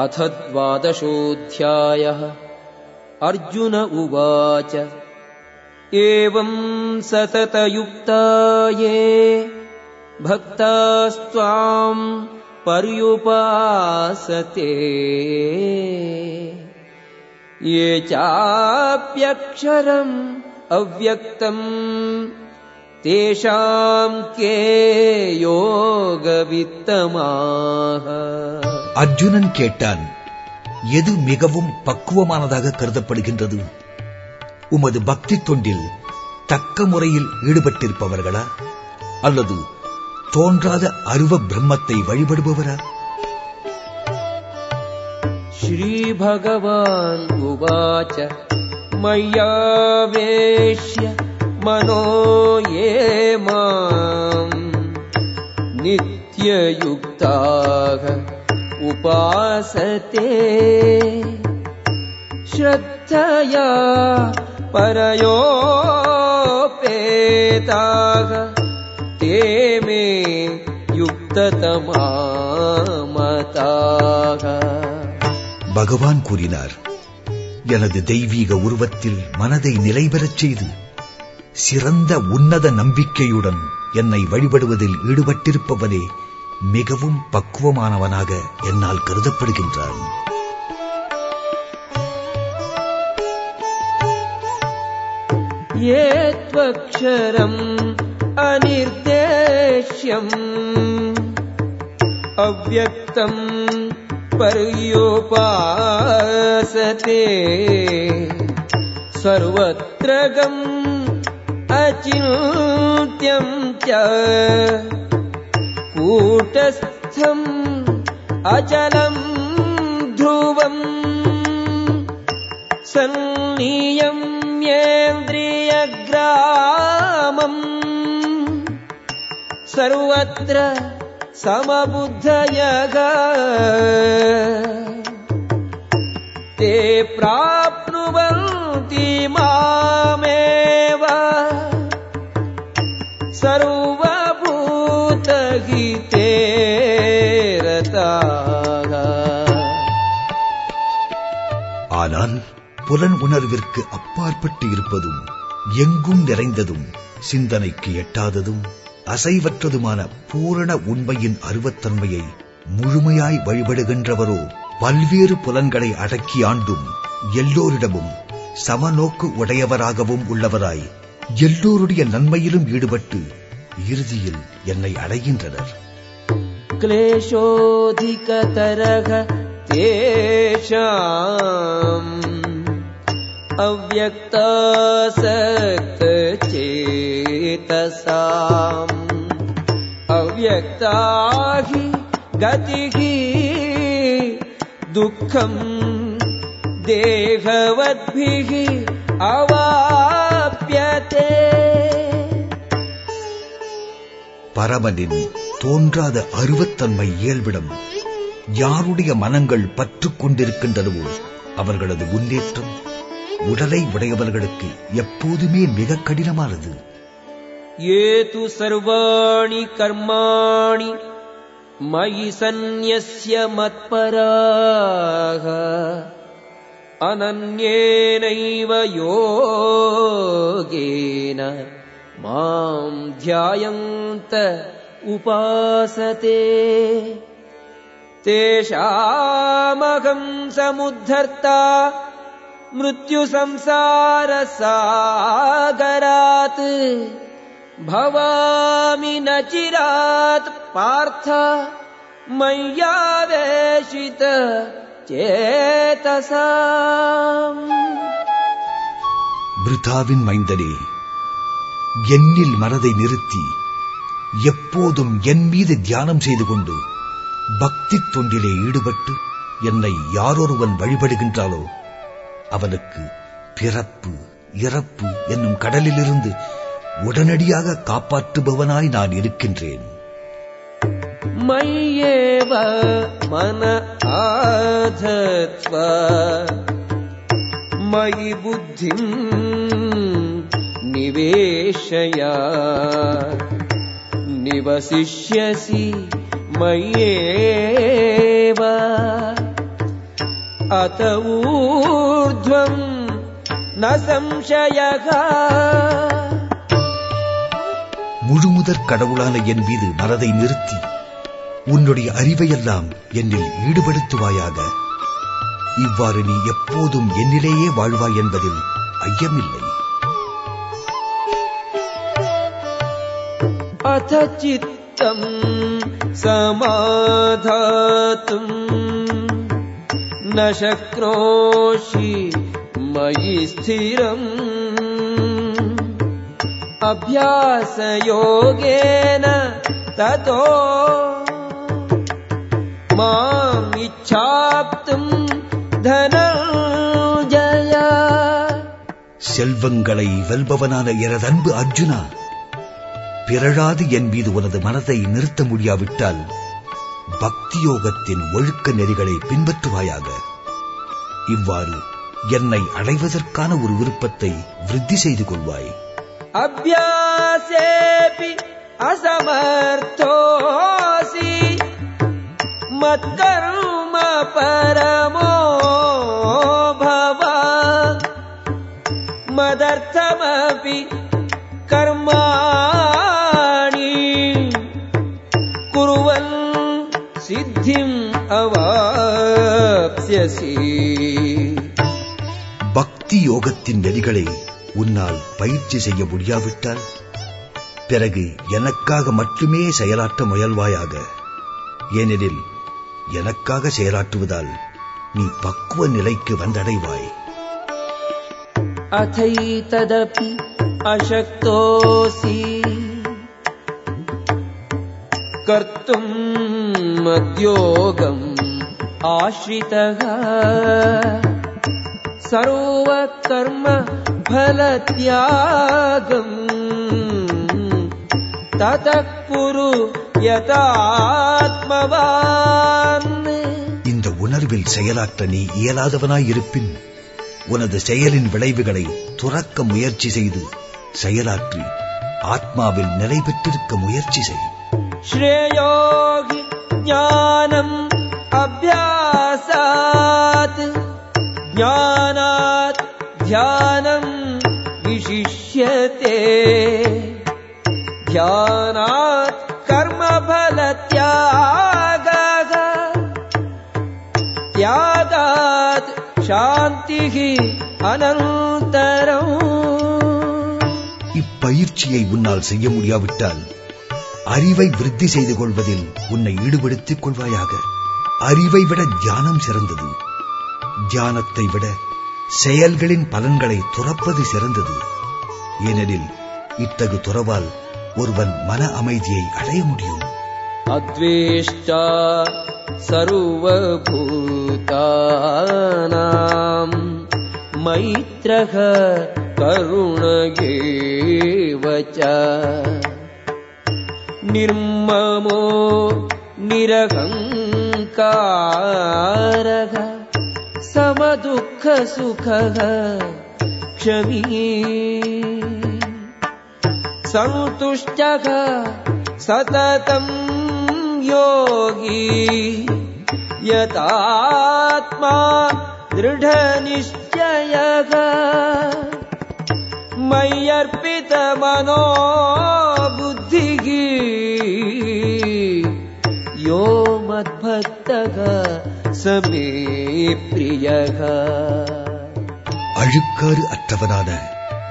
अथ द्वादशोऽध्यायः अर्जुन उवाच एवम् सततयुक्ता ये भक्तास्त्वाम् पर्युपासते। ये चाप्यक्षरम् अव्यक्तम् தேஷாம் கே யோகவித்தமாக அர்ஜுனன் கேட்டான் எது மிகவும் பக்குவமானதாக கருதப்படுகின்றது? உமது பக்தி தொண்டில் தக்க முறையில் ஈடுபட்டிருப்பவர்களா? அல்லது தோன்றாத அருவ பிரம்மத்தை வழிபடுபவரா? ஸ்ரீ பகவான் உவாச்ச மய்யாவேஷ்ய मनो ये माम् नित्ययुक्ताः उपासते श्रद्धया परयोपेताः ते मे युक्ततमामताः பகவான் கூறினார் எனது தெய்வீக உருவத்தில் மனதை நிலைபெறச் செய்து சிறந்த உன்னத நம்பிக்கையுடன் என்னை வழிபடுவதில் ஈடுபட்டிருப்பவனே மிகவும் பக்குவமானவனாக என்னால் கருதப்படுகின்றான். ஏத்வக்ஷரம் அனிர்தேஷ்யம் அவ்வக்தம் பரியோபாசதே. சர்வத்ரகம் अचिन्त्यम् च कूटस्थम् अचलम् ध्रुवम् सन्नियम्येन्द्रियग्रामम् सर्वत्र समबुद्धयग ते प्राप्नुवन्ति मामेव सर्वभूतहिते रताः ஆனால் புலன் உணர்விற்கு அப்பாற்பட்டு இருப்பதும் எங்கும் நிறைந்ததும் சிந்தனைக்கு எட்டாததும் அசைவற்றதுமான பூரண உண்மையின் அருவத்தன்மையை முழுமையாய் வழிபடுகின்றவரோ பல்வேறு புலன்களை அடக்கி ஆண்டும் எல்லோரிடமும் சமநோக்கு உடையவராகவும் உள்ளவராய் எல்லோருடைய நன்மையிலும் ஈடுபட்டு இறுதியில் என்னை அடைகின்றனர் क्लेशोऽधिकतरः तेषाम् अव्यक्तासक्तचेतसाम् अव्यक्ता हि गतिः दुःखम् देहवद्भिः अवाप्यते பரமனின் தோன்றாத அருவத்தன்மை இயல்பிடம் யாருடைய மனங்கள் பற்றுக் கொண்டிருக்கின்றனவோ அவர்களது முன்னேற்றம் உடலை உடையவர்களுக்கு எப்போதுமே மிக கடினமானது. ஏது சர்வாணி கர்மாணி மயி சந்நிய மத்பராக அனன்யேனைவ யோகேன. माम् ध्यायन्त उपासते। तेषामहम् समुद्धर्ता मृत्युसंसारसागरात्। भवामि न चिरात् पार्थ मय्यावेशित चेतसा भृताविन् मैन्दरे என்னில் மனதை நிறுத்தி எப்போதும் என் மீது தியானம் செய்து கொண்டு பக்தி தொண்டிலே ஈடுபட்டு என்னை யாரொருவன் வழிபடுகின்றாலோ அவனுக்கு பிறப்பு இறப்பு என்னும் கடலிலிருந்து உடனடியாக காப்பாற்றுபவனாய் நான் இருக்கின்றேன் मय्येव मन आधत्व मयि बुद्धिम् निवेशय निवसिष्यसि मय्येव अत ऊर्ध्वम् न संशयः முழுமுதற் கடவுளான என் மீது மனதை நிறுத்தி உன்னுடைய அறிவையெல்லாம் என்னில் ஈடுபடுத்துவாயாக இவ்வாறு நீ எப்போதும் என்னிலேயே வாழ்வாய் என்பதில் ஐயமில்லை अथ चित्तम् समाधातुम् न शक्नोषि मयि स्थिरम् अभ्यासयोगेन ततो माम् इच्छाप्तुम् धनञ्जय செல்வங்களை வெல்பவனான எனதன்பு அர்ஜுனா பிறழாது என் மீது உனது மனதை நிறுத்த முடியாவிட்டால் பக்தி யோகத்தின் ஒழுக்க நெறிகளை பின்பற்றுவாயாக. இவ்வாறு என்னை அடைவதற்கான ஒரு விருப்பத்தை விருத்தி செய்து கொள்வாய். அபியாசேபி அசமர்த்தோசி மத்தரும பரமோ பவ. மதர்த்தமபி கர்மா பக்தி யோகத்தின் நெறிகளை உன்னால் பயிற்சி செய்ய முடியாவிட்டால் பிறகு எனக்காக மட்டுமே செயலாற்ற முயல்வாயாக. ஏனெனில் எனக்காக செயலாற்றுவதால் நீ பக்குவ நிலைக்கு வந்தடைவாய். அதைததபி அசக்தோசி. கர்த்தும் மத்யோகம் आश्रितः सर्वकर्म फलत्यागम् ततः कुरु यतात्मवान् இந்த உணர்வில் செயலாற்ற நீ இயலாதவனாய் இருப்பின் உனது செயலின் விளைவுகளை துறக்க முயற்சி செய்து செயலாற்றி ஆத்மாவில் நிலை பெற்றிருக்க முயற்சி செய் श्रेयो हि ज्ञानम् अभ्यासात् ज्ञानात् ध्यानम् विशिष्यते ध्यानात् कर्मफलत्यागः त्यागात् शान्तिः अनन्तरम् இப்பயிற்சியை உன்னால் செய்ய முடியாவிட்டால் அறிவை விருத்தி செய்து கொள்வதில் உன்னை ஈடுபடுத்திக் கொள்வாயாக அறிவை விட தியானம் சிறந்தது. தியானத்தை விட செயல்களின் பலன்களை துறப்பது சிறந்தது. ஏனெனில் இத்தகு துறவால் ஒருவன் மன அமைதியை அடைய முடியும். அத்வேஷ்டா சர்வபூதானாம். மைத்ரக கருணகேவச்ச. நிர்மமோ நிரகம் निरहङ्कारः समदुःखसुखः क्षमी। सन्तुष्टः सततम् योगी। यतात्मा दृढनिश्चयः। मय्यर्पितमनो बुद्धिः मद्भक्तः स मे प्रियः அழுக்காறு அற்றவனான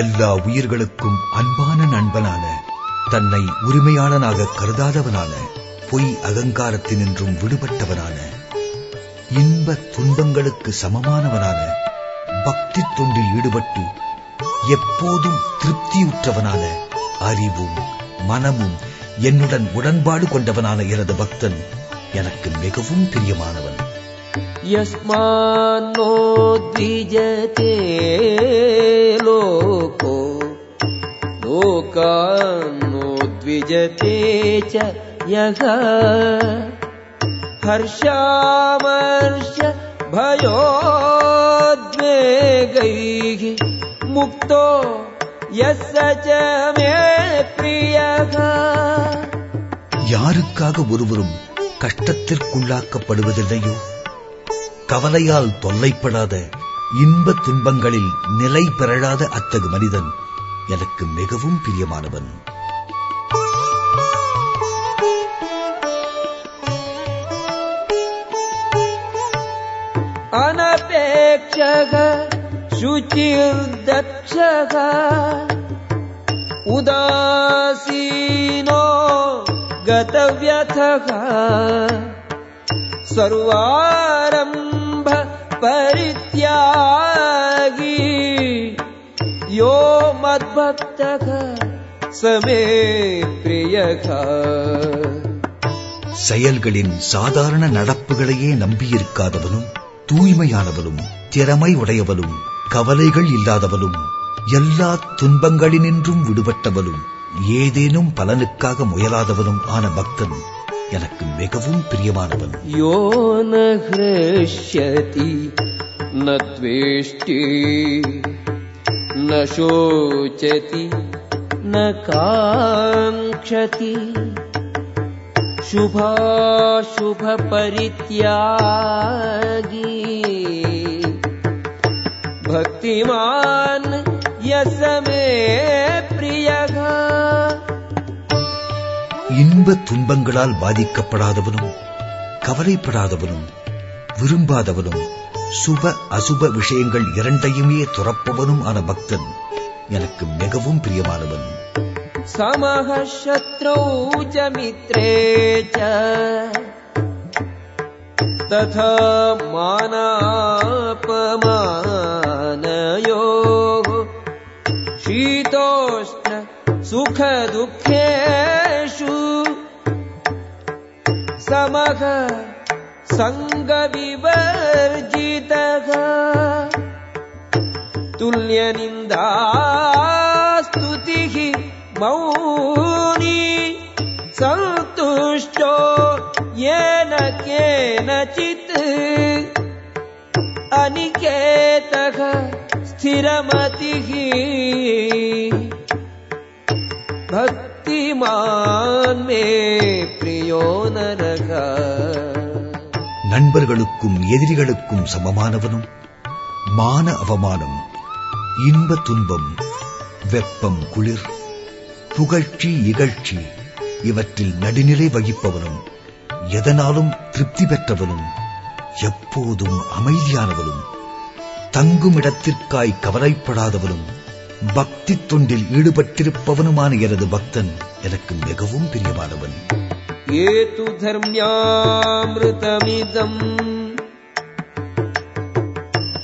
எல்லா உயிர்களுக்கும் அன்பான நண்பனான தன்னை உரிமையாளனாக கருதாதவனான பொய் அகங்காரத்தினின்றும் விடுபட்டவனான இன்ப துன்பங்களுக்கு சமமானவனான பக்தி தொண்டில் ஈடுபட்டு எப்போதும் திருப்தியுற்றவனான அறிவும் மனமும் என்னுடன் உடன்பாடு கொண்டவனான எனது பக்தன் எனக்கு மிகவும் பிரியமானவன் यस्मान्नो द्विजते लोको लोकान्नो द्विजते च यः हर्षामर्ष भयोद्वेगैः मुक्तो यः स च मे प्रियः யாருக்காக ஒருவரும் கஷ்டத்திற்குள்ளாக்கப்படுவதில்லையோ கவலையால் தொல்லைப்படாத இன்ப துன்பங்களில் நிலை பெறலாத அத்தகு மனிதன் எனக்கு மிகவும் பிரியமானவன் अनपेक्षः शुचिर्दक्षः उदासीनो गतव्यथः सर्वारम्भ परित्यागी यो मद्भक्तः स मे प्रियः செயல்களின் சாதாரண நடப்புகளையே நம்பியிருக்காதவனும் தூய்மையானவனும் திறமை உடையவனும் கவலைகள் இல்லாதவனும் எல்லா துன்பங்களினின்றும் விடுபட்டவனும் ஏதேனும் பலனுக்காக முயலாதவனும் ஆன பக்தன் எனக்கு மிகவும் பிரியமானவன் यो न हृष्यति न द्वेष्टि न शोचति न काङ्क्षति शुभाशुभपरित्यागी भक्तिमान् இன்ப துன்பங்களால் பாதிக்கப்படாதவனும் கவலைப்படாதவனும் விரும்பாதவனும் சுப அசுப விஷயங்கள் இரண்டையுமே துறப்பவனும் ஆன பக்தன் எனக்கு மிகவும் பிரியமானவன் समः शत्रौ च मित्रे च तथा मानापमानयोः शीतोष्ण सुखदुःखेषु समः सङ्गविवर्जितः। तुल्यनिन्दा स्तुतिः मौनी सन्तुष्टो येन केनचित् अनिकेतः स्थिरमतिः। भक्तिमान् मे प्रियो नरः நண்பர்களுக்கும் எதிரிகளுக்கும் சமமானவனும் மான அவமானம் இன்ப துன்பம் வெப்பம் குளிர் புகழ்ச்சி இகழ்ச்சி இவற்றில் நடுநிலை வகிப்பவனும் எதனாலும் திருப்தி பெற்றவனும் எப்போதும் அமைதியானவனும் தங்கும் இடத்திற்காய் கவலைப்படாதவனும் பக்தி தொண்டில் ஈடுபட்டிருப்பவனுமான எனது பக்தன் எனக்கு மிகவும் பிரியமானவன். ये तु धर्म्यामृतमिदम्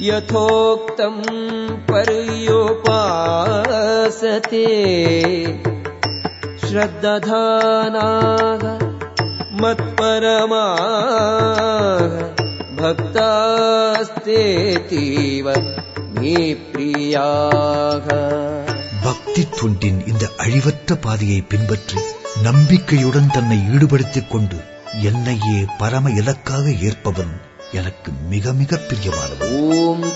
यथोक्तम् पर्योपासते श्रद्दधानाः मत्परमाः भक्तास्तेतीव मे प्रियाः பக்தி தொண்டின் இந்த அழிவற்ற பாதையை பின்பற்றி நம்பிக்கையுடன் தன்னை ஈடுபடுத்திக் கொண்டு என்னையே பரம இலக்காக ஏற்பவன் எனக்கு மிக மிக பிரியமானவன் ॐ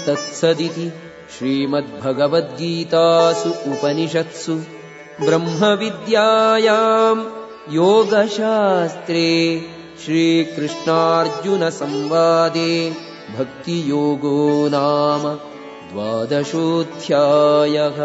तत्सदिति श्रीमद्भगवद्गीतासु उपनिषत्सु ब्रह्मविद्यायाम् योगशास्त्रे श्रीकृष्णार्जुनसंवादे भक्तियोगो नाम द्वादशोऽध्यायः